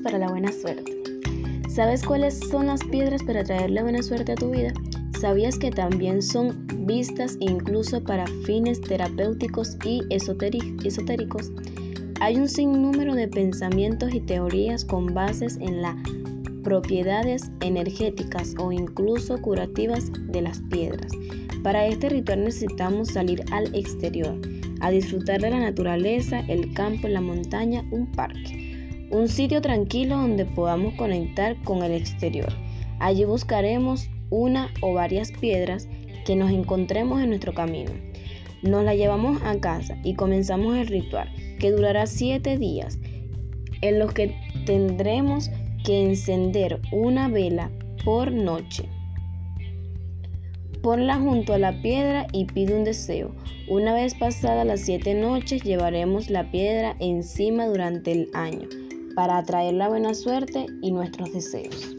para la buena suerte. ¿Sabes cuáles son las piedras para traer la buena suerte a tu vida? ¿Sabías que también son vistas incluso para fines terapéuticos y esotéricos? Hay un sinnúmero de pensamientos y teorías con bases en las propiedades energéticas o incluso curativas de las piedras. Para este ritual necesitamos salir al exterior, a disfrutar de la naturaleza, el campo, la montaña, un parque. Un sitio tranquilo donde podamos conectar con el exterior. Allí buscaremos una o varias piedras que nos encontremos en nuestro camino. Nos la llevamos a casa y comenzamos el ritual, que durará siete días, en los que tendremos que encender una vela por noche. Ponla junto a la piedra y pide un deseo. Una vez pasadas las siete noches llevaremos la piedra encima durante el año para atraer la buena suerte y nuestros deseos.